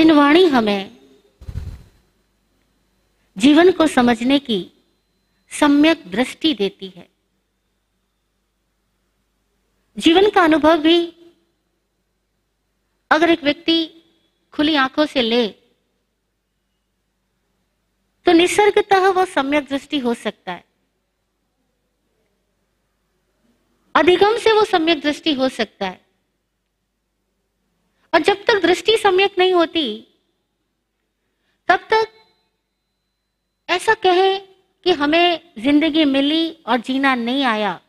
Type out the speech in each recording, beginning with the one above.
जिनवाणी हमें जीवन को समझने की सम्यक दृष्टि देती है। जीवन का अनुभव भी अगर एक व्यक्ति खुली आँखों से ले तो निसर्गतः वह सम्यक दृष्टि हो सकता है। अधिगम से वो सम्यक दृष्टि हो सकता है। और जब तक दृष्टि सम्यक नहीं होती, तब तक ऐसा कहे कि हमें ज़िंदगी मिली और जीना नहीं आया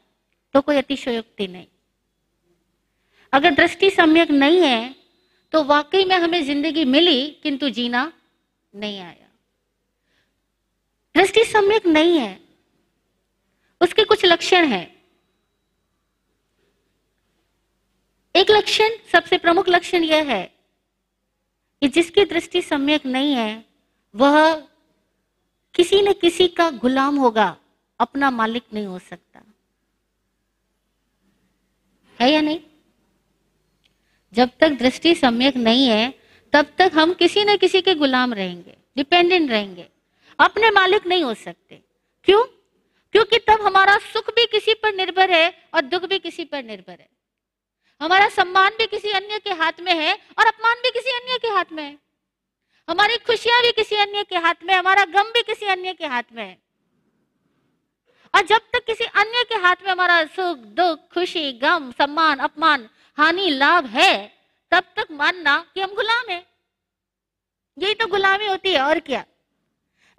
तो कोई अतिशयोक्ति नहीं। अगर दृष्टि सम्यक नहीं है तो वाकई में हमें ज़िंदगी मिली, किंतु जीना नहीं आया। दृष्टि सम्यक नहीं है, उसके कुछ लक्षण हैं। एक लक्षण, सबसे प्रमुख लक्षण यह है कि जिसकी दृष्टि सम्यक नहीं है, वह किसी न किसी का गुलाम होगा, अपना मालिक नहीं हो सकता। है या नहीं? जब तक दृष्टि सम्यक नहीं है, तब तक हम किसी न किसी के गुलाम रहेंगे डिपेंडेंट रहेंगे, अपने मालिक नहीं हो सकते। क्यों? क्योंकि तब हमारा सुख भी किसी पर निर्भर है और दुख भी किसी पर निर्भर है। हमारा सम्मान भी किसी अन्य के हाथ में है और अपमान भी किसी अन्य के हाथ में है। हमारी खुशियाँ भी किसी अन्य के हाथ में हमारा गम भी किसी अन्य के हाथ में है। और जब तक किसी अन्य के हाथ में हमारा सुख, दुख, खुशी, गम, सम्मान, अपमान, हानि, लाभ है, तब तक मानना कि हम गुलाम हैं। यही तो गुलामी होती है, और क्या?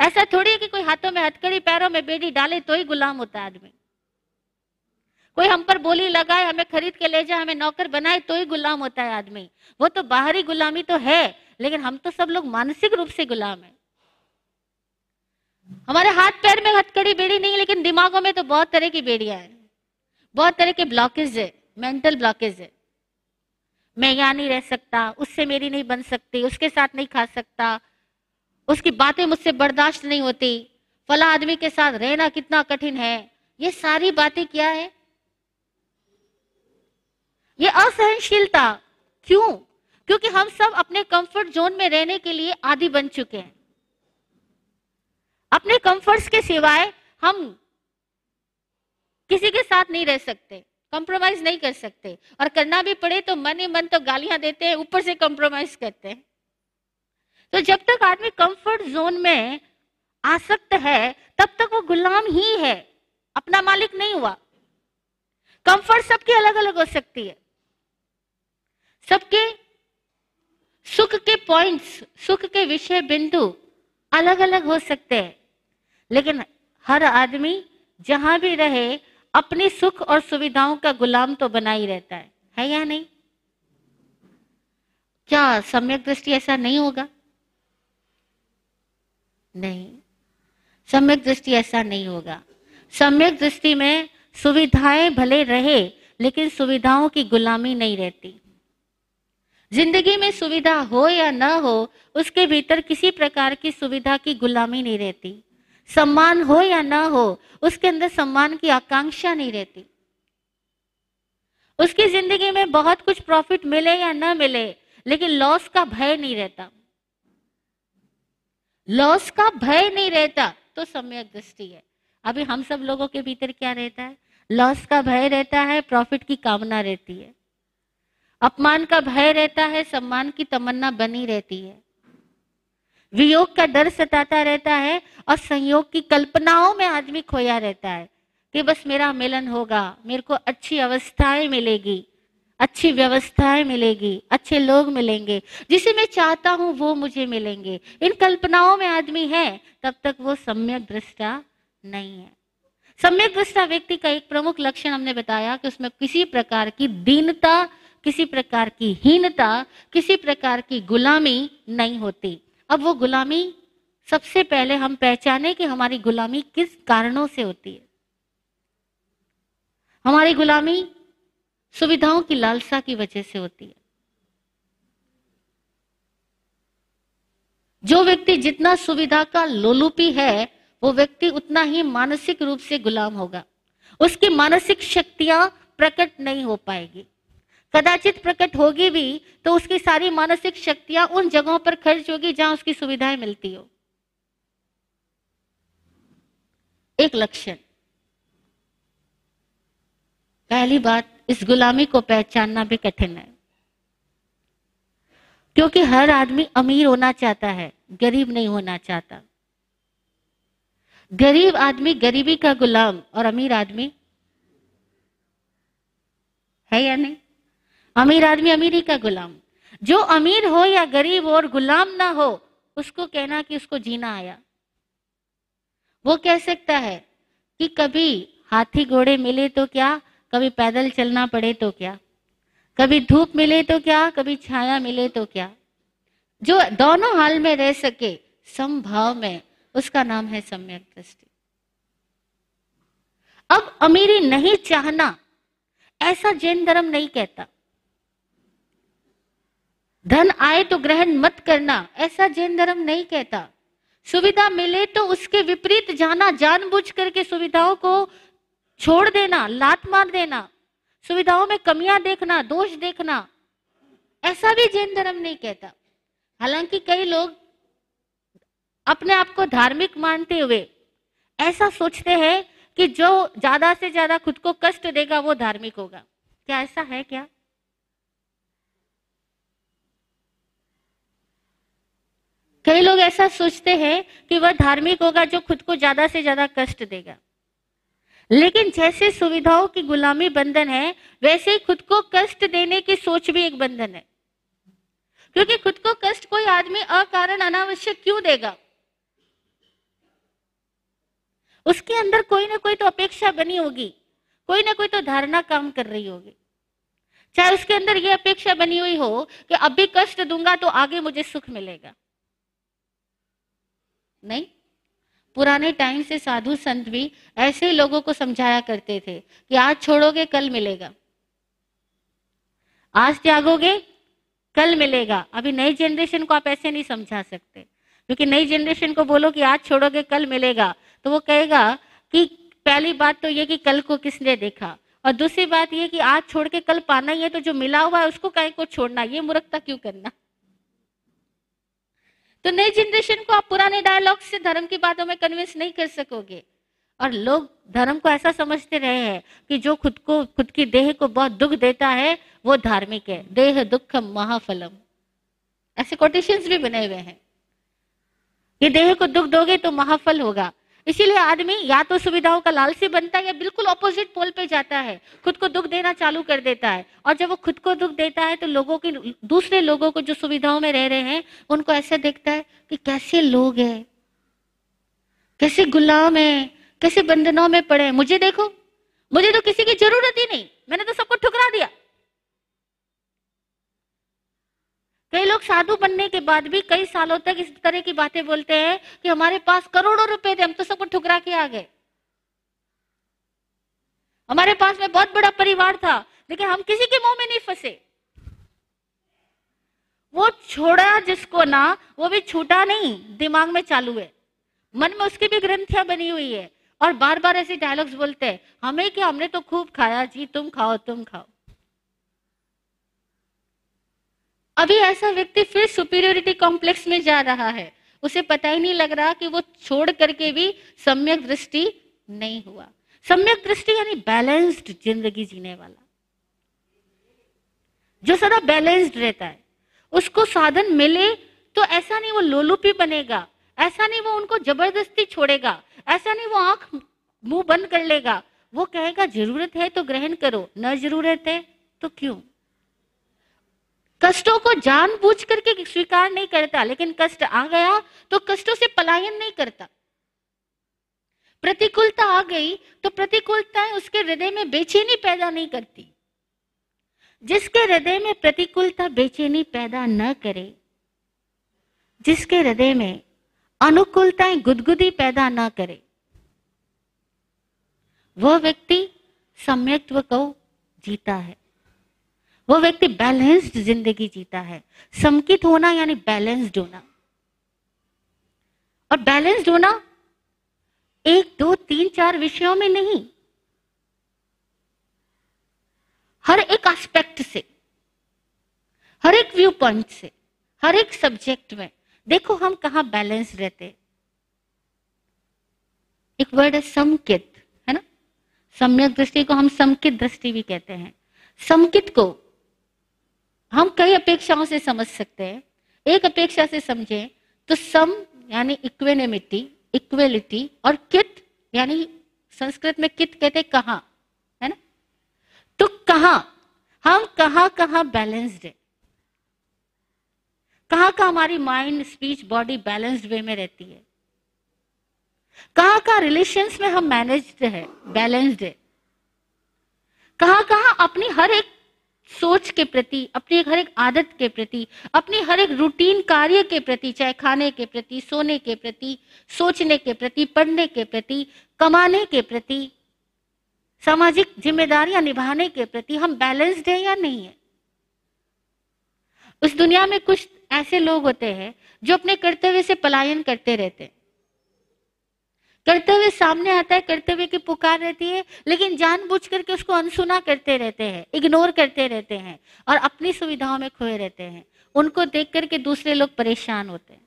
ऐसा थोड़ी है कि कोई हाथों में, हथकड़ी, पैरों में बेड़ी डाले तो ही गुलाम होता है आदमी। कोई हम पर बोली लगाए, हमें खरीद के ले जाए, हमें नौकर बनाए तो ही गुलाम होता है आदमी। वो तो बाहरी गुलामी तो है, लेकिन हम तो सब लोग मानसिक रूप से गुलाम है। हमारे हाथ पैर में हथकड़ी बेड़ी नहीं, लेकिन दिमागों में तो बहुत तरह की बेड़ियाँ हैं। बहुत तरह के ब्लॉकेज है मेंटल ब्लॉकेज है। मैं यहाँ नहीं रह सकता, उससे मेरी नहीं बन सकती, उसके साथ नहीं खा सकता, उसकी बातें मुझसे बर्दाश्त नहीं होती, फला आदमी के साथ रहना कितना कठिन है। ये सारी बातें क्या है? ये असहनशीलता। क्यों? क्योंकि हम सब अपने कंफर्ट जोन में रहने के लिए आदि बन चुके हैं। अपने कंफर्ट्स के सिवाय हम किसी के साथ नहीं रह सकते कॉम्प्रोमाइज नहीं कर सकते। और करना भी पड़े तो मन ही मन तो गालियाँ देते हैं, ऊपर से कॉम्प्रोमाइज करते हैं। तो जब तक आदमी कंफर्ट जोन में आसक्त है, तब तक वो गुलाम ही है। अपना मालिक नहीं हुआ। कंफर्ट सबकी अलग अलग हो सकती है। सबके सुख के पॉइंट्स सुख के विषय बिंदु अलग अलग हो सकते हैं। लेकिन हर आदमी जहाँ भी रहे, अपने सुख और सुविधाओं का गुलाम तो बना ही रहता है। है या नहीं? क्या सम्यक दृष्टि ऐसा नहीं होगा? नहीं। सम्यक दृष्टि ऐसा नहीं होगा। सम्यक दृष्टि में सुविधाएँ भले रहे, लेकिन सुविधाओं की गुलामी नहीं रहती। ज़िंदगी में सुविधा हो या ना हो, उसके भीतर किसी प्रकार की सुविधा की गुलामी नहीं रहती। सम्मान हो या ना हो, उसके अंदर सम्मान की आकांक्षा नहीं रहती। उसकी ज़िंदगी में बहुत कुछ प्रॉफिट मिले या ना मिले, लेकिन लॉस का भय नहीं रहता। लॉस का भय नहीं रहता तो सम्यक दृष्टि है। अभी हम सब लोगों के भीतर क्या रहता है? लॉस का भय रहता है, प्रॉफिट की कामना रहती है। अपमान का भय रहता है, सम्मान की तमन्ना बनी रहती है। वियोग का डर सताता रहता है और संयोग की कल्पनाओं में आदमी खोया रहता है कि बस मेरा मिलन होगा, मेरे को अच्छी अवस्थाएँ मिलेगी, अच्छी व्यवस्थाएँ मिलेगी, अच्छे लोग मिलेंगे, जिसे मैं चाहता हूँ वो मुझे मिलेंगे। इन कल्पनाओं में आदमी है, तब तक वो सम्यक दृष्टा नहीं है। सम्यक दृष्टा व्यक्ति का एक प्रमुख लक्षण हमने बताया कि उसमें किसी प्रकार की दीनता किसी प्रकार की हीनता, किसी प्रकार की गुलामी नहीं होती। अब वो गुलामी सबसे पहले हम पहचाने कि हमारी गुलामी किस कारणों से होती है। हमारी गुलामी सुविधाओं की लालसा की वजह से होती है। जो व्यक्ति जितना सुविधा का लोलुपी है, वो व्यक्ति उतना ही मानसिक रूप से गुलाम होगा। उसकी मानसिक शक्तियाँ प्रकट नहीं हो पाएगी। कदाचित प्रकट होगी भी तो उसकी सारी मानसिक शक्तियाँ उन जगहों पर खर्च होगी जहाँ उसकी सुविधाएँ मिलती हो। एक लक्षण। पहली बात, इस गुलामी को पहचानना भी कठिन है। क्योंकि हर आदमी अमीर होना चाहता है, गरीब नहीं होना चाहता। गरीब आदमी गरीबी का गुलाम और अमीर आदमी है या नहीं? अमीर आदमी अमीरी का गुलाम। जो अमीर हो या गरीब हो और गुलाम ना हो, उसको कहना कि उसको जीना आया। वो कह सकता है कि कभी हाथी घोड़े मिले तो क्या, कभी पैदल चलना पड़े तो क्या, कभी धूप मिले तो क्या, कभी छाया मिले तो क्या। जो दोनों हाल में रह सके, संभाव में, उसका नाम है सम्यक दृष्टि। अब अमीरी नहीं चाहना, ऐसा जैन धर्म नहीं कहता। धन आए तो ग्रहण मत करना, ऐसा जैन धर्म नहीं कहता। सुविधा मिले तो उसके विपरीत जाना, जानबूझ करके सुविधाओं को छोड़ देना, लात मार देना, सुविधाओं में कमियाँ देखना, दोष देखना, ऐसा भी जैन धर्म नहीं कहता। हालाँकि कई लोग अपने आप को धार्मिक मानते हुए ऐसा सोचते हैं कि जो ज़्यादा से ज़्यादा खुद को कष्ट देगा, वो धार्मिक होगा। क्या ऐसा है क्या? कई लोग ऐसा सोचते हैं कि वह धार्मिक होगा जो खुद को ज़्यादा से ज़्यादा कष्ट देगा। लेकिन जैसे सुविधाओं की गुलामी बंधन है, वैसे ही खुद को कष्ट देने की सोच भी एक बंधन है। क्योंकि खुद को कष्ट कोई आदमी अकारण अनावश्यक क्यों देगा? उसके अंदर कोई ना कोई तो अपेक्षा बनी होगी, कोई ना कोई तो धारणा काम कर रही होगी। चाहे उसके अंदर यह अपेक्षा बनी हुई हो कि अभी कष्ट दूँगा तो आगे मुझे सुख मिलेगा। नहीं? पुराने टाइम से साधु संत भी ऐसे लोगों को समझाया करते थे कि आज छोड़ोगे, कल मिलेगा। आज त्यागोगे, कल मिलेगा। अभी नई जनरेशन को आप ऐसे नहीं समझा सकते। क्योंकि नई जनरेशन को बोलो कि आज छोड़ोगे, कल मिलेगा। तो वो कहेगा कि पहली बात तो ये कि कल को किसने देखा? और दूसरी बात ये कि आज छोड़ के कल पाना ही है तो जो मिला हुआ है उसको कहीं को छोड़ना, ये मूर्खता क्यों करना? तो नई जनरेशन को आप पुराने डायलॉग से धर्म की बातों में कन्विंस नहीं कर सकोगे। और लोग धर्म को ऐसा समझते रहे हैं कि जो खुद को, खुद की देह को बहुत दुख देता है, वो धार्मिक है। देह दुख महाफलम। ऐसे कोटेशन भी बने हुए हैं। कि देह को दुख दोगे तो महाफल होगा। इसीलिए आदमी या तो सुविधाओं का लालसी बनता है या बिल्कुल ऑपोजिट पोल पे जाता है। खुद को दुख देना चालू कर देता है। और जब वो खुद को दुख देता है तो लोगों की, दूसरे लोगों को जो सुविधाओं में रह रहे हैं, उनको ऐसे देखता है कि कैसे लोग हैं। कैसे गुलाम है। कैसे बंधनों में पड़े मुझे देखो। मुझे तो किसी की ज़रूरत ही नहीं। मैंने तो सबको ठुकरा दिया कई लोग साधु बनने के बाद भी कई सालों तक इस तरह की बातें बोलते हैं कि हमारे पास करोड़ों रुपए थे, हम तो सबको ठुकरा के आ गए। हमारे पास में बहुत बड़ा परिवार था, लेकिन हम किसी के मुँह में नहीं फंसे। वो छोड़ा जिसको ना, वो भी छूटा नहीं, दिमाग में चालू है। मन में उसकी भी ग्रंथियाँ बनी हुई है। और बार बार ऐसे डायलॉग्स बोलते हैं, हमें क्या? हमने तो खूब खाया। जी, तुम खाओ तुम खाओ। अभी ऐसा व्यक्ति फिर सुपीरियोरिटी कॉम्प्लेक्स में जा रहा है। उसे पता ही नहीं लग रहा कि वो छोड़ करके भी सम्यक दृष्टि नहीं हुआ। सम्यक दृष्टि यानी बैलेंस्ड ज़िंदगी जीने वाला। जो सदा बैलेंस्ड रहता है, उसको साधन मिले तो ऐसा नहीं वो लोलुपी बनेगा, ऐसा नहीं वो उनको ज़बरदस्ती छोड़ेगा, ऐसा नहीं वो आँख मुँह बंद कर लेगा। वो कहेगा, ज़रूरत है तो ग्रहण करो, न ज़रूरत है तो क्यों? कष्टों को जानबूझ करके स्वीकार नहीं करता, लेकिन कष्ट आ गया तो कष्टों से पलायन नहीं करता। प्रतिकूलता आ गई तो प्रतिकूलता उसके हृदय में बेचैनी पैदा नहीं करती। जिसके हृदय में प्रतिकूलता बेचैनी पैदा न करे, जिसके हृदय में अनुकूलताएँ गुदगुदी पैदा न करे, वह व्यक्ति सम्यक्त्व को जीता है। वो व्यक्ति बैलेंस्ड ज़िंदगी जीता है। समकित होना यानी बैलेंस्ड होना। और बैलेंस्ड होना एक, दो, तीन, चार विषयों में नहीं। हर एक एस्पेक्ट से, हर एक व्यू पॉइंट से, हर एक सब्जेक्ट में। देखो हम कहा बैलेंस रहते एक वर्ड है समकित है ना? सम्यक दृष्टि को हम समकित दृष्टि भी कहते हैं। समकित को हम कई अपेक्षाओं से समझ सकते हैं। एक अपेक्षा से समझे तो सम, यानी इक्वेनिमिटी इक्वेलिटी और कित, यानी संस्कृत में कित कहते कहा, है ना? तो कहा, हम कहा कहा बैलेंस्ड है। कहा का हमारी mind speech body balanced way में रहती है। कहा कहा रिलेशंस में हम मैनेज्ड है बैलेंस्ड है। कहा कहा अपनी हर एक सोच के प्रति, अपनी हर एक आदत के प्रति, अपनी हर एक रूटीन कार्य के प्रति, चाहे खाने के प्रति, सोने के प्रति, सोचने के प्रति, पढ़ने के प्रति, कमाने के प्रति, सामाजिक जिम्मेदारियाँ निभाने के प्रति, हम बैलेंस्ड है या नहीं है? उस दुनिया में कुछ ऐसे लोग होते हैं जो अपने कर्तव्य से पलायन करते रहते हैं। कर्तव्य सामने आता है, कर्तव्य की पुकार रहती है, लेकिन जानबूझ करके उसको अनसुना करते रहते हैं, इग्नोर करते रहते हैं और अपनी सुविधाओं में खोए रहते हैं। उनको देख करके दूसरे लोग परेशान होते हैं।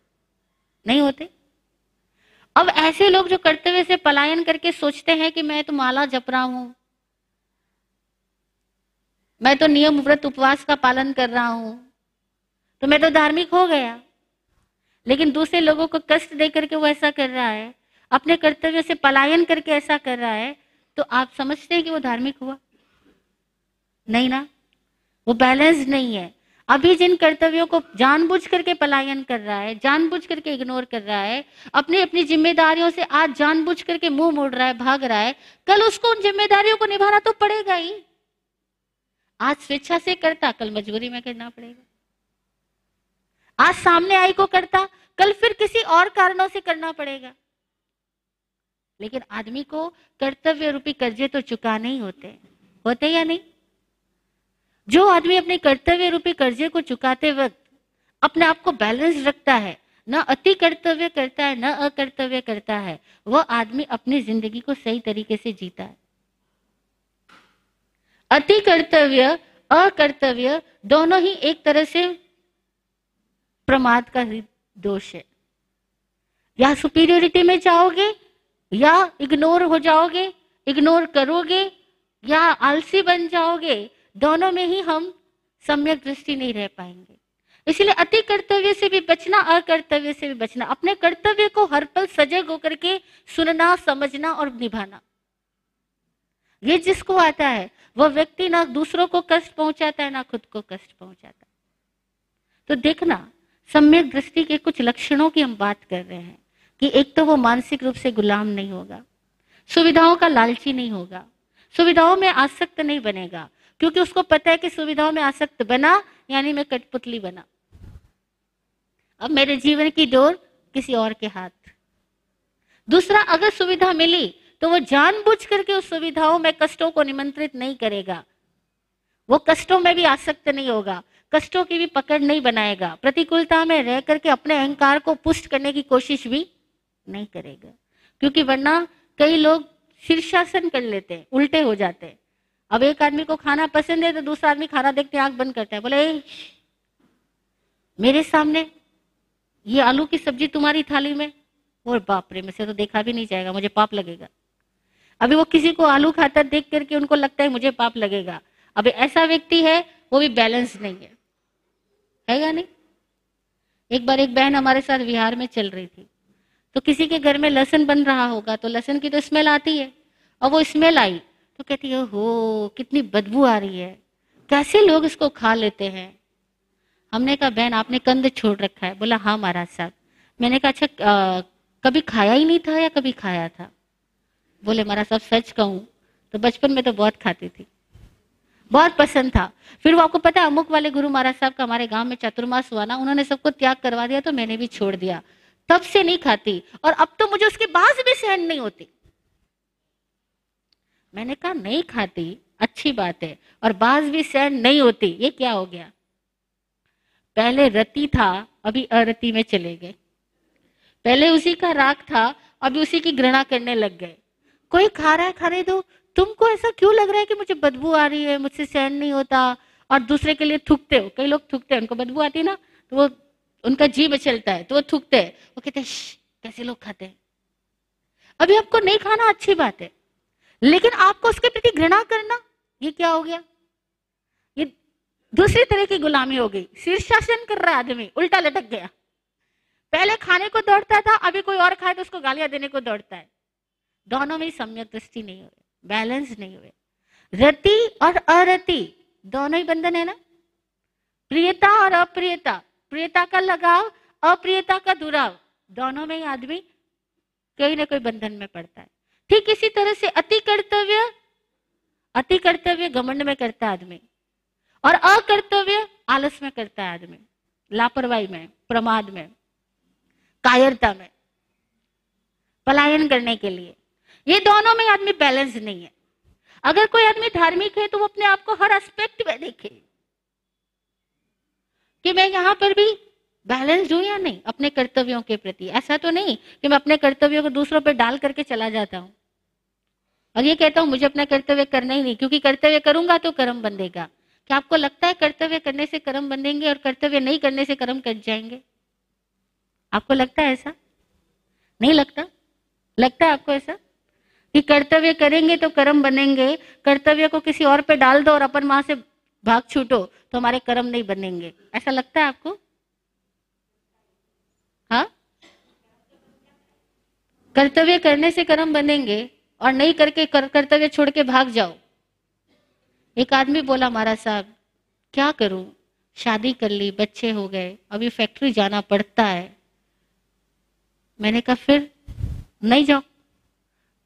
नहीं होते? अब ऐसे लोग जो कर्तव्य से पलायन करके सोचते हैं कि मैं तो माला जप रहा हूँ, मैं तो नियम व्रत उपवास का पालन कर रहा हूँ तो मैं तो धार्मिक हो गया। लेकिन दूसरे लोगों को कष्ट दे करके वो ऐसा कर रहा है अपने कर्तव्य से पलायन करके ऐसा कर रहा है तो आप समझते हैं कि वो धार्मिक हुआ? नहीं ना? वो बैलेंस नहीं है। अभी जिन कर्तव्यों को जानबूझ करके पलायन कर रहा है, जानबूझ करके इग्नोर कर रहा है, अपनी अपनी जिम्मेदारियों से आज जानबूझ करके मुँह मोड़ रहा है, भाग रहा है, कल उसको उन जिम्मेदारियों को निभाना तो पड़ेगा ही। आज स्वेच्छा से करता, कल मजबूरी में करना पड़ेगा। आज सामने आई को करता, कल फिर किसी और कारणों से करना पड़ेगा। लेकिन आदमी को कर्तव्य रूपी कर्जे तो चुकाने ही होते होते या नहीं? जो आदमी अपने कर्तव्य रूपी कर्जे को चुकाते वक्त अपने आप को बैलेंस रखता है, न अति कर्तव्य करता है, न अकर्तव्य करता है, वह आदमी अपनी ज़िंदगी को सही तरीके से जीता है। अति कर्तव्य, अकर्तव्य दोनों ही एक तरह से प्रमाद का दोष है। या सुपीरियोरिटी में जाओगे या इग्नोर हो जाओगे, इग्नोर करोगे, या आलसी बन जाओगे, दोनों में ही हम सम्यक दृष्टि नहीं रह पाएँगे। इसलिए अति कर्तव्य से भी बचना, अकर्तव्य से भी बचना, अपने कर्तव्य को हर पल सजग होकर के सुनना, समझना और निभाना। ये जिसको आता है, वह व्यक्ति ना दूसरों को कष्ट पहुंचाता है, ना खुद को कष्ट पहुंचाता है। तो देखना, सम्यक दृष्टि के कुछ लक्षणों की हम बात कर रहे हैं। कि एक तो वो मानसिक रूप से गुलाम नहीं होगा, सुविधाओं का लालची नहीं होगा, सुविधाओं में आसक्त नहीं बनेगा, क्योंकि उसको पता है कि सुविधाओं में आसक्त बना, यानी मैं कठपुतली बना। अब मेरे जीवन की डोर किसी और के हाथ। दूसरा, अगर सुविधा मिली तो वो जानबूझ करके उस सुविधाओं में कष्टों को निमंत्रित नहीं करेगा। वो कष्टों में भी आसक्त नहीं होगा, कष्टों की भी पकड़ नहीं बनाएगा। प्रतिकूलता में रह करके अपने अहंकार को पुष्ट करने की कोशिश भी नहीं करेगा। क्योंकि वरना कई लोग शीर्षासन कर लेते हैं उल्टे हो जाते। हैं अब एक आदमी को खाना पसंद है तो दूसरा आदमी खाना देखते आँख बंद करता है, बोले मेरे सामने ये आलू की सब्ज़ी तुम्हारी थाली में? और बाप रे से तो देखा भी नहीं जाएगा, मुझे पाप लगेगा। अभी वो किसी को आलू खाता देख करके उनको लगता है मुझे पाप लगेगा। अभी ऐसा व्यक्ति है, वो भी बैलेंस नहीं है। है या नहीं? एक बार एक बहन हमारे साथ बिहार में चल रही थी। तो किसी के घर में लहसन बन रहा होगा तो लहसन की तो स्मेल आती है। और वो स्मेल आई तो कहती है हो कितनी बदबू आ रही है। कैसे लोग इसको खा लेते हैं? हमने कहा, बहन, आपने कंध छोड़ रखा है। बोला हाँ महाराज साहब। मैंने कहा अच्छा कभी खाया ही नहीं था या कभी खाया था? बोले, महाराज साहब, सच कहूँ तो बचपन में तो बहुत खाती थी। बहुत पसंद था। फिर वो आपको पता है, अमुक वाले गुरु महाराज साहब का हमारे गाँव में चतुर्मास हुआ ना, उन्होंने सबको त्याग करवा दिया तो मैंने भी छोड़ दिया। तब से नहीं खाती और अब तो मुझे उसके बाज भी सहन नहीं होती। मैंने कहा, नहीं खाती, अच्छी बात है। और बाज भी सहन नहीं होती। ये क्या हो गया? पहले रति था, अभी अरति में चले गए। पहले उसी का राग था, अभी उसी की घृणा करने लग गए। कोई खा रहा है खाने दो तुमको ऐसा क्यों लग रहा है कि मुझे बदबू आ रही है, मुझसे सहन नहीं होता और दूसरे के लिए थूकते हो? कई लोग थूकते हैं, उनको बदबू आती ना तो वो उनका जी में चलता है तो वो थूकते हैं। वो कहते हैं कैसे लोग खाते हैं? अभी आपको नहीं खाना अच्छी बात है, लेकिन आपको उसके प्रति घृणा करना, ये क्या हो गया? ये दूसरी तरह की गुलामी हो गई। शीर्षासन कर रहा आदमी, उल्टा लटक गया। पहले खाने को दौड़ता था, अभी कोई और खाए तो उसको गालियाँ देने को दौड़ता है। दोनों में सम्यक दृष्टि नहीं हुए बैलेंस नहीं हुए रति और अरति, दोनों ही बंधन है ना? प्रियता और अप्रियता। प्रियता का लगाव, अप्रियता का दुराव। दोनों में ही आदमी कहीं ना कोई बंधन में पड़ता है। ठीक इसी तरह से अति कर्तव्य अति कर्तव्य घमंड में करता आदमी। और अकर्तव्य आलस में करता है आदमी। लापरवाही में, प्रमाद में, कायरता में, पलायन करने के लिए। ये दोनों में आदमी बैलेंस नहीं है। अगर कोई आदमी धार्मिक है तो वो अपने आप को हर एस्पेक्ट में देखे। कि मैं यहाँ पर भी बैलेंस हूँ या नहीं अपने कर्तव्यों के प्रति? ऐसा तो नहीं कि मैं अपने कर्तव्यों को दूसरों पर डाल करके चला जाता हूँ। और ये कहता हूँ, मुझे अपना कर्तव्य करना ही नहीं, क्योंकि कर्तव्य करूँगा तो कर्म बंधेगा। क्या आपको लगता है कर्तव्य करने से कर्म बंधेंगे और कर्तव्य नहीं करने से कर्म कट जाएँगे? आपको लगता है ऐसा? नहीं लगता? लगता है आपको ऐसा? कि कर्तव्य करेंगे तो कर्म बनेंगे, कर्तव्य को किसी और पे डाल दो और अपन वहाँ से भाग छूटो तो हमारे कर्म नहीं बनेंगे। ऐसा लगता है आपको? हाँ? कर्तव्य करने से कर्म बनेंगे और नहीं करके कर, कर्तव्य छोड़ के भाग जाओ। एक आदमी बोला महाराज साहब क्या करूँ? शादी कर ली बच्चे हो गए अभी फैक्ट्री जाना पड़ता है। मैंने कहा फिर नहीं जाओ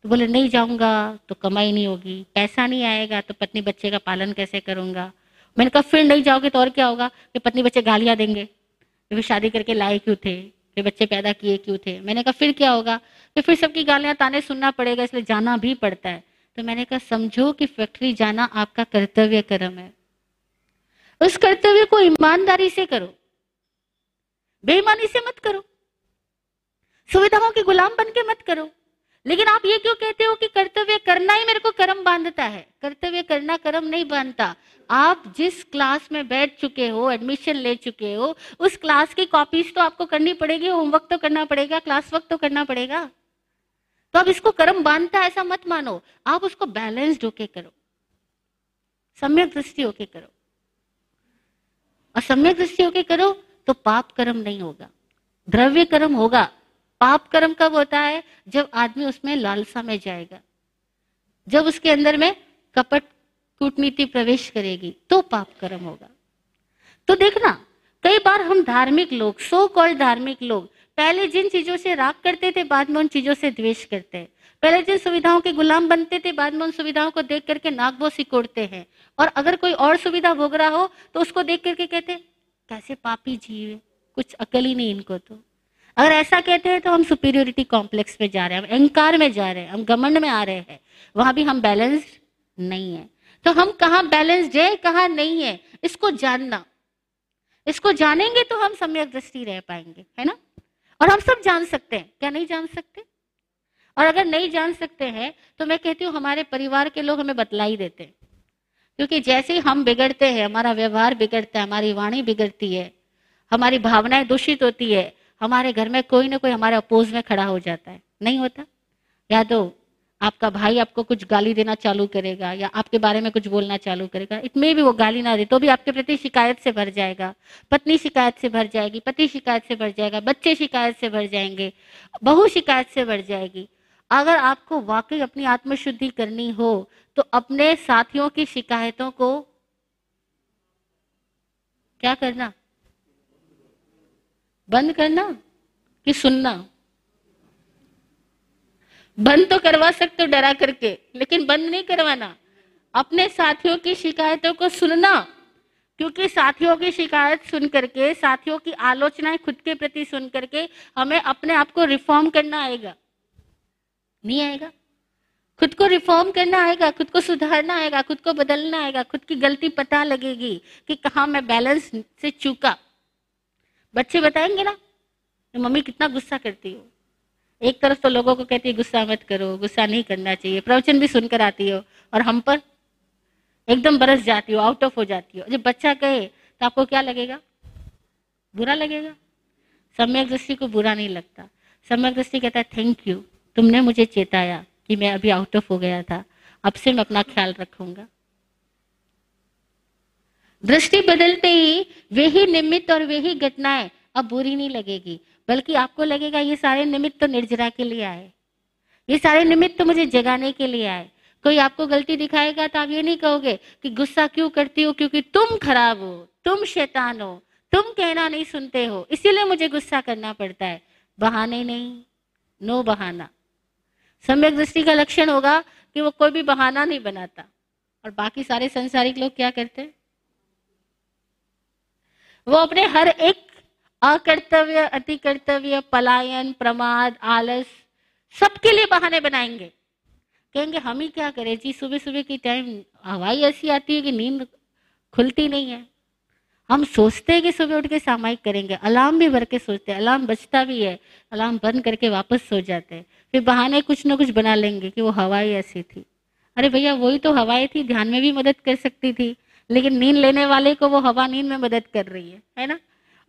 तो बोले नहीं जाऊँगा तो कमाई नहीं होगी पैसा नहीं आएगा तो पत्नी बच्चे का पालन कैसे करूँगा? मैंने कहा, फिर नहीं जाओगे तो और क्या होगा कि पत्नी बच्चे गालियाँ देंगे? कि फिर शादी करके लाए क्यों थे? फिर बच्चे पैदा किए क्यों थे? मैंने कहा, फिर क्या होगा कि फिर सबकी गालियाँ ताने सुनना पड़ेगा, इसलिए जाना भी पड़ता है। तो मैंने कहा, समझो कि फैक्ट्री जाना आपका कर्तव्य कर्म है। उस कर्तव्य को ईमानदारी से करो। बेईमानी से मत करो। सुविधाओं के गुलाम बन के मत करो। लेकिन आप ये क्यों कहते हो कि कर्तव्य करना ही मेरे को कर्म बांधता है करना कर्म नहीं बांधता आप जिस क्लास में बैठ चुके हो एडमिशन ले चुके हो, उस क्लास की कॉपीज तो आपको करनी पड़ेगी होमवर्क तो करना पड़ेगा क्लास वर्क तो करना पड़ेगा। तो अब इसको कर्म बांधता ऐसा मत मानो। आप उसको बैलेंस्ड होके करो। सम्यक दृष्टि होके करो। और सम्यक दृष्टि होके करो तो पाप कर्म नहीं होगा। द्रव्य कर्म होगा। पाप कर्म कब होता है? जब आदमी उसमें लालसा में जाएगा। जब उसके अंदर में कपट कूटनीति प्रवेश करेगी तो पाप कर्म होगा। तो देखना, कई बार हम धार्मिक लोग सो कॉल्ड धार्मिक लोग, पहले जिन चीज़ों से राग करते थे, बाद में उन चीज़ों से द्वेष करते हैं। पहले जिन सुविधाओं के गुलाम बनते थे, बाद में उन सुविधाओं को देख करके नागबो सिकोड़ते हैं। और अगर कोई और सुविधा भोग रहा हो तो उसको देख करके कहते कैसे पापी जीव कुछ अकल ही नहीं इनको तो। अगर ऐसा कहते हैं तो हम सुपीरियोरिटी कॉम्प्लेक्स में जा रहे हैं, हम अहंकार में जा रहे हैं, हम घमंड में आ रहे हैं। वहाँ भी हम बैलेंस्ड नहीं है। तो हम कहा बैलेंस्ड है कहा नहीं है, इसको जानना। इसको जानेंगे तो हम सम्यक दृष्टि रह पाएँगे, है ना? और हम सब जान सकते हैं। क्या नहीं जान सकते? और अगर नहीं जान सकते हैं तो मैं कहती हूँ, हमारे परिवार के लोग हमें बतला ही देते हैं। क्योंकि जैसे ही हम बिगड़ते हैं, हमारा व्यवहार बिगड़ता है, हमारी वाणी बिगड़ती है, हमारी भावनाएँ दूषित होती है, हमारे घर में कोई ना कोई हमारे अपोज में खड़ा हो जाता है। नहीं होता? या तो आपका भाई आपको कुछ गाली देना चालू करेगा या आपके बारे में कुछ बोलना चालू करेगा इतने भी वो गाली ना दे तो भी आपके प्रति शिकायत से भर जाएगा, पत्नी शिकायत से भर जाएगी, पति शिकायत से भर जाएगा, बच्चे शिकायत से भर जाएँगे, बहु शिकायत से भर जाएगी। अगर आपको वाकई अपनी आत्मशुद्धि करनी हो तो अपने साथियों की शिकायतों को क्या करना? बंद करना कि सुनना? बंद तो करवा सकते हो डरा करके, लेकिन बंद नहीं करवाना। अपने साथियों की शिकायतों को सुनना, क्योंकि साथियों की शिकायत सुन करके, साथियों की आलोचनाएँ खुद के प्रति सुन करके हमें अपने आप को रिफॉर्म करना आएगा। नहीं आएगा। खुद को रिफॉर्म करना आएगा, खुद को सुधारना आएगा, खुद को बदलना आएगा, खुद की गलती पता लगेगी कि कहा मैं बैलेंस से चूका। बच्चे बताएँगे ना मम्मी कितना गुस्सा करती हो। एक तरफ़ तो लोगों को कहती है, गुस्सा मत करो, गुस्सा नहीं करना चाहिए। प्रवचन भी सुनकर आती हो और हम पर एकदम बरस जाती हो आउट ऑफ़ हो जाती हो। जब बच्चा कहे तो आपको क्या लगेगा? बुरा लगेगा? सम्यक दृष्टि को बुरा नहीं लगता। सम्यक दृष्टि कहता है थैंक यू तुमने मुझे चेताया कि मैं अभी आउट ऑफ़ हो गया था। अब से मैं अपना ख्याल रखूँगा। दृष्टि बदलते ही वे ही निमित्त और वे ही घटनाएँ। अब बुरी नहीं लगेगी। बल्कि आपको लगेगा ये सारे निमित्त तो निर्जरा के लिए आए। ये सारे निमित्त तो मुझे जगाने के लिए आए। कोई आपको गलती दिखाएगा तो आप ये नहीं कहोगे कि गुस्सा क्यों करती हो, क्योंकि तुम खराब हो, तुम शैतान हो, तुम कहना नहीं सुनते हो, इसीलिए मुझे गुस्सा करना पड़ता है। बहाने नहीं, नो बहाना। सम्यक दृष्टि का लक्षण होगा कि वो कोई भी बहाना नहीं बनाता। और बाकी सारे संसारिक लोग क्या करते हैं? वो अपने हर एक अकर्तव्य अति कर्तव्य पलायन, प्रमाद, आलस, सबके लिए बहाने बनाएँगे। कहेंगे, हम ही क्या करें? जी सुबह सुबह की टाइम हवाई ऐसी आती है कि नींद खुलती नहीं है। हम सोचते हैं कि सुबह उठ के सामायिक करेंगे। अलार्म भी भर के सोचते हैं। अलार्म बचता भी है। अलार्म बंद करके वापस सो जाते हैं। फिर बहाने कुछ ना कुछ बना लेंगे कि वो हवाई ऐसी थी। अरे भैया, वही तो हवाई थी। ध्यान में भी मदद कर सकती थी। लेकिन नींद लेने वाले को वो हवा नींद में मदद कर रही है। है ना?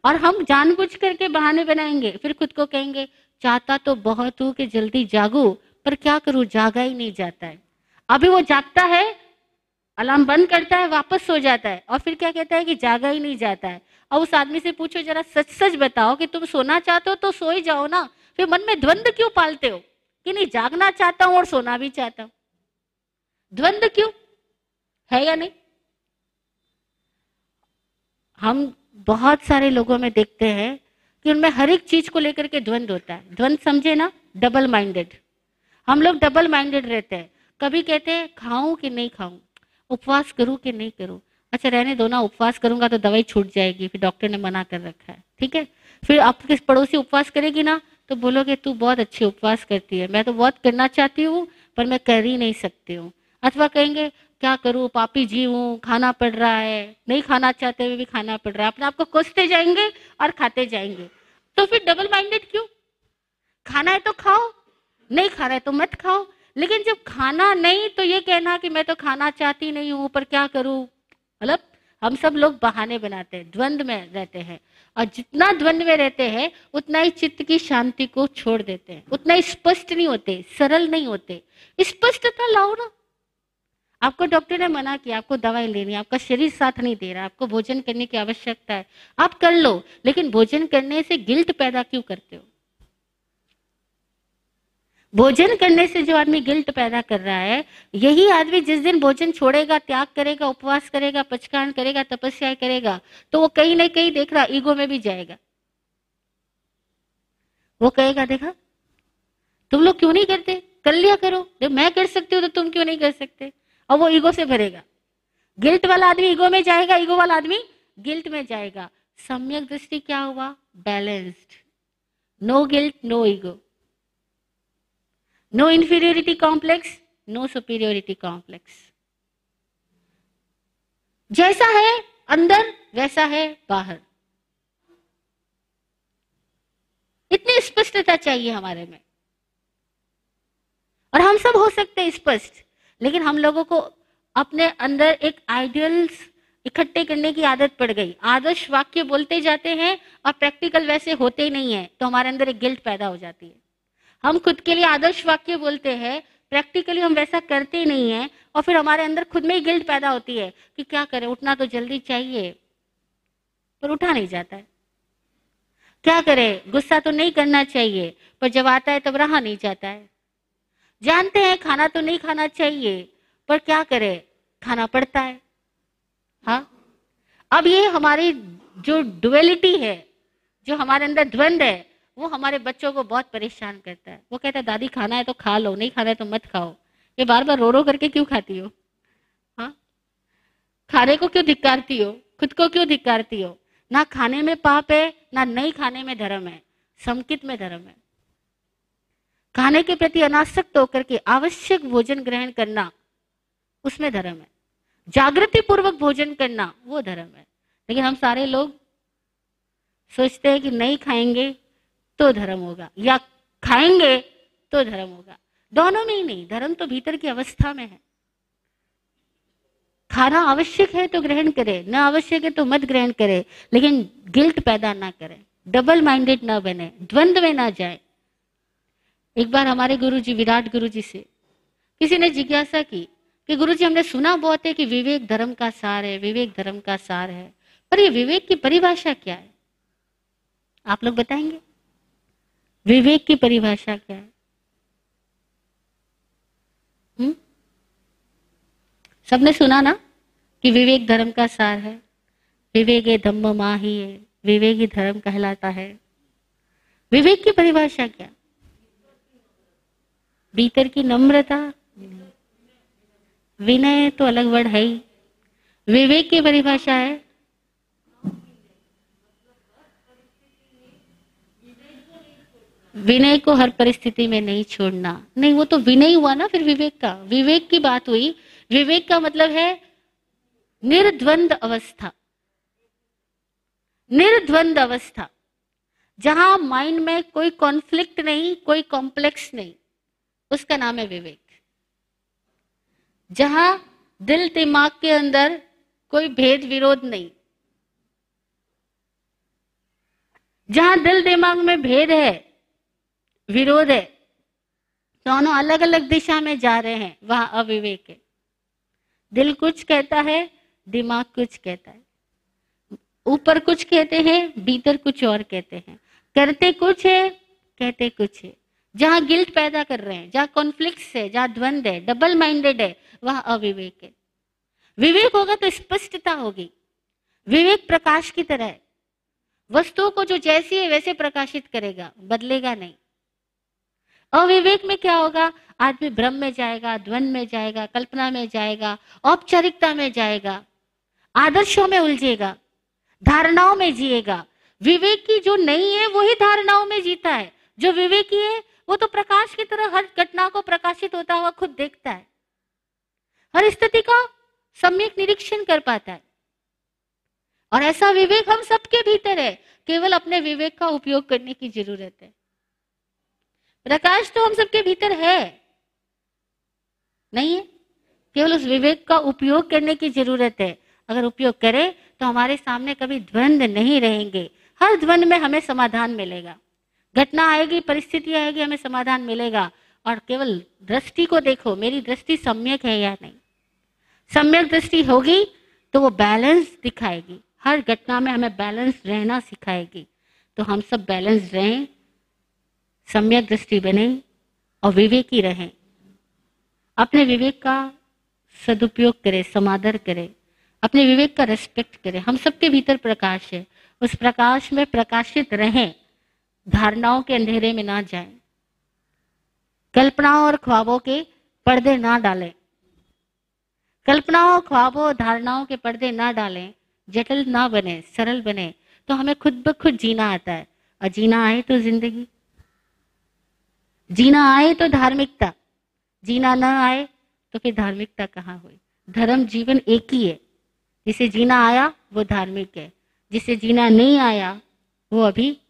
और हम जानबूझ करके बहाने बनाएँगे। फिर खुद को कहेंगे, चाहता तो बहुत हूँ कि जल्दी जागू, पर क्या करूँ? जागा ही नहीं जाता है। अभी वो जागता है, अलार्म बंद करता है, वापस सो जाता है और फिर क्या कहता है कि जागा ही नहीं जाता है। और उस आदमी से पूछो, जरा सच सच बताओ कि तुम सोना चाहते हो तो सो ही जाओ ना। फिर मन में द्वंद क्यों पालते हो? कि नहीं, जागना चाहता हूँ और सोना भी चाहता हूँ। द्वंद क्यों? है या नहीं? हम बहुत सारे लोगों में देखते हैं कि उनमें हर एक चीज़ को लेकर के द्वंद होता है। द्वंद समझे ना? डबल माइंडेड हम लोग डबल माइंडेड रहते हैं। कभी कहते हैं, खाऊं कि नहीं खाऊं? उपवास करूँ कि नहीं करूँ? अच्छा रहने दो ना, उपवास करूँगा तो दवाई छूट जाएगी, फिर डॉक्टर ने मना कर रखा है। ठीक है? फिर आपके पड़ोसी उपवास करेगी ना तो बोलोगे, तू बहुत अच्छी उपवास करती है। मैं तो बहुत करना चाहती हूँ, पर मैं कर ही नहीं सकती हूँ। अथवा कहेंगे क्या करूँ? पापी जी हूँ, खाना पड़ रहा है। नहीं खाना चाहते हुए भी खाना पड़ रहा है। अपने आपको कोसते जाएँगे और खाते जाएँगे। तो फिर डबल माइंडेड क्यों? खाना है तो खाओ, नहीं खाना है तो मत खाओ। लेकिन जब खाना नहीं तो ये कहना कि मैं तो खाना चाहती नहीं हूँ, पर क्या करूँ? मतलब हम सब लोग बहाने बनाते हैं द्वंद्व में रहते हैं। और जितना द्वंद्व में रहते हैं, उतना ही चित्त की शांति को छोड़ देते हैं। उतना ही स्पष्ट नहीं होते, सरल नहीं होते। स्पष्टता लाओ ना। आपको डॉक्टर ने मना किया, आपको दवाई लेनी, आपका शरीर साथ नहीं दे रहा, आपको भोजन करने की आवश्यकता है। आप कर लो, लेकिन भोजन करने से गिल्ट पैदा क्यों करते हो? भोजन करने से जो आदमी गिल्ट पैदा कर रहा है, यही आदमी जिस दिन भोजन छोड़ेगा, त्याग करेगा, उपवास करेगा, पचकान करेगा, तपस्या करेगा तो वो कहीं ना कहीं देख रहा, ईगो में भी जाएगा। वो कहेगा, देखा, तुम लोग क्यों नहीं करते? कर लिया करो। जब मैं कर सकती हूँ तो तुम क्यों नहीं कर सकते? और वो ईगो से भरेगा। गिल्ट वाला आदमी ईगो में जाएगा ईगो वाला आदमी गिल्ट में जाएगा। सम्यक दृष्टि क्या हुआ? Balanced no guilt no ego no inferiority complex no superiority complex जैसा है अंदर, वैसा है बाहर। इतनी स्पष्टता चाहिए हमारे में। और हम सब हो सकते हैं स्पष्ट। लेकिन हम लोगों को अपने अंदर एक आइडियल्स इकट्ठे करने की आदत पड़ गई। आदर्श वाक्य बोलते जाते हैं और प्रैक्टिकल वैसे होते ही नहीं है तो हमारे अंदर एक गिल्ट पैदा हो जाती है। हम खुद के लिए आदर्श वाक्य बोलते हैं प्रैक्टिकली हम वैसा करते ही नहीं है और फिर हमारे अंदर खुद में ही गिल्ट पैदा होती है कि क्या करें, उठना तो जल्दी चाहिए, पर उठा नहीं जाता है। क्या करें, गुस्सा तो नहीं करना चाहिए, पर जब आता है तब रहा नहीं जाता है। जानते हैं खाना तो नहीं खाना चाहिए, पर क्या करें? खाना पड़ता है। हाँ? अब ये हमारी जो डुअलिटी है, जो हमारे अंदर द्वंद है, वो हमारे बच्चों को बहुत परेशान करता है। वो कहता है, दादी, खाना है तो खा लो, नहीं खाना है तो मत खाओ। ये बार बार रो रो करके क्यों खाती हो? हाँ? खाने को क्यों धिक्कारती हो? खुद को क्यों धिक्कारती हो? ना खाने में पाप है, ना नहीं खाने में धर्म है। समकित में धर्म है। खाने के प्रति अनासक्त होकर के आवश्यक भोजन ग्रहण करना उसमें धर्म है। जागृति पूर्वक भोजन करना वो धर्म है। लेकिन हम सारे लोग सोचते हैं कि नहीं खाएँगे तो धर्म होगा, या खाएँगे तो धर्म होगा। दोनों में ही नहीं, धर्म तो भीतर की अवस्था में है। खाना आवश्यक है तो ग्रहण करे, न आवश्यक है तो मत ग्रहण करे, लेकिन गिल्ट पैदा ना करे, डबल माइंडेड ना बने, द्वंद्व में ना जाए। एक बार हमारे गुरु जी विराट गुरु जी से, किसी ने जिज्ञासा की कि गुरु जी हमने सुना बहुत है कि विवेक धर्म का सार है, विवेक धर्म का सार है, पर ये विवेक की परिभाषा क्या है? आप लोग बताएँगे। विवेक की परिभाषा क्या है? हुँ? सबने सुना ना कि विवेक धर्म का सार है? विवेक ये धम्म माँ ही है, विवेक ही धर्म कहलाता है। विवेक की परिभाषा क्या? भीतर की नम्रता। विनय तो अलग वर्ड है ही। विवेक की परिभाषा है। विनय को हर परिस्थिति में नहीं छोड़ना। नहीं, वो तो विनय हुआ ना फिर विवेक का। विवेक की बात हुई। विवेक का मतलब है निर्द्वंद अवस्था। निर्द्वंद अवस्था। जहाँ माइंड में कोई कॉन्फ्लिक्ट नहीं, कोई कॉम्प्लेक्स नहीं। उसका नाम है विवेक। जहाँ दिल दिमाग के अंदर कोई भेद विरोध नहीं, जहाँ दिल दिमाग में भेद है, विरोध है, दोनों अलग अलग दिशा में जा रहे हैं, वहाँ अविवेक है। दिल कुछ कहता है, दिमाग कुछ कहता है। ऊपर कुछ कहते हैं, भीतर कुछ और कहते हैं। करते कुछ है, कहते कुछ है। जहाँ गिल्ट पैदा कर रहे हैं, जहाँ कॉन्फ्लिक्ट है, जहाँ द्वंद है डबल माइंडेड है, वह अविवेक है। विवेक होगा तो स्पष्टता होगी। विवेक प्रकाश की तरह है। वस्तुओं को जो जैसी है वैसे प्रकाशित करेगा, बदलेगा नहीं। अविवेक में क्या होगा? आदमी भ्रम में जाएगा, द्वंद में जाएगा, कल्पना में जाएगा, औपचारिकता में जाएगा, आदर्शों में उलझेगा, धारणाओं में जिएगा। विवेक की जो नहीं है वही धारणाओं में जीता है। जो विवेकी है वो तो प्रकाश की तरह हर घटना को प्रकाशित होता हुआ खुद देखता है। हर स्थिति का सम्यक निरीक्षण कर पाता है। और ऐसा विवेक हम सबके भीतर है, केवल अपने विवेक का उपयोग करने की ज़रूरत है। प्रकाश तो हम सबके भीतर है। नहीं है? केवल उस विवेक का उपयोग करने की ज़रूरत है। अगर उपयोग करें तो हमारे सामने कभी द्वंद नहीं रहेंगे। हर द्वंद में हमें समाधान मिलेगा। घटना आएगी, परिस्थिति आएगी, हमें समाधान मिलेगा। और केवल दृष्टि को देखो, मेरी दृष्टि सम्यक है या नहीं। सम्यक दृष्टि होगी तो वो बैलेंस दिखाएगी। हर घटना में हमें बैलेंस रहना सिखाएगी। तो हम सब बैलेंस रहें, सम्यक दृष्टि बने और विवेकी रहें। अपने विवेक का सदुपयोग करें, समादर करें। अपने विवेक का रेस्पेक्ट करें। हम सबके भीतर प्रकाश है। उस प्रकाश में प्रकाशित रहें। धारणाओं के अंधेरे में ना जाएँ। कल्पनाओं और ख्वाबों के पर्दे ना डालें। कल्पनाओं, ख्वाबों और धारणाओं के पर्दे ना डालें। जटिल ना बने, सरल बने। तो हमें खुद ब खुद जीना आता है। और जीना आए तो ज़िंदगी। जीना आए तो धार्मिकता। जीना ना आए तो फिर धार्मिकता कहाँ हुई? धर्म जीवन एक ही है। जिसे जीना आया, वो धार्मिक है। जिसे जीना नहीं आया, वो अभी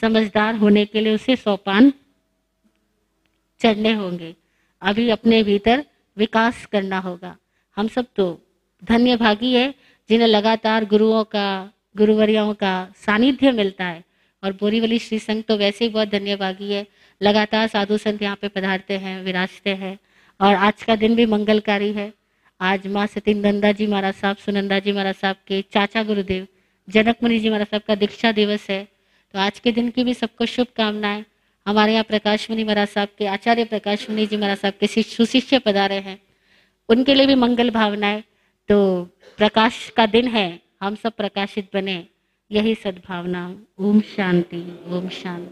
समझदार होने के लिए उसे सोपान चढ़ने होंगे। अभी अपने भीतर विकास करना होगा। हम सब तो धन्य भागी है, जिन्हें लगातार गुरुओं का गुरुवरियाओं का सानिध्य मिलता है। और बोरीवली श्री संघ तो वैसे ही बहुत धन्य भागी है। लगातार साधु संत यहाँ पे पधारते हैं, विराजते हैं। और आज का दिन भी मंगलकारी है। आज माँ सतीन नंदा जी महाराज साहब, सुनंदा जी महाराज साहब के चाचा गुरुदेव जनक मुनि जी महाराज साहब का दीक्षा दिवस है। तो आज के दिन की भी सबको शुभकामनाएँ। हमारे यहाँ प्रकाश मुनि महाराज साहब के, आचार्य प्रकाश मुनि जी महाराज साहब के सुशिष्य पधारे हैं। उनके लिए भी मंगल भावनाएँ। तो प्रकाश का दिन है, हम सब प्रकाशित बने। यही सद्भावना। ओम शांति ओम शांति।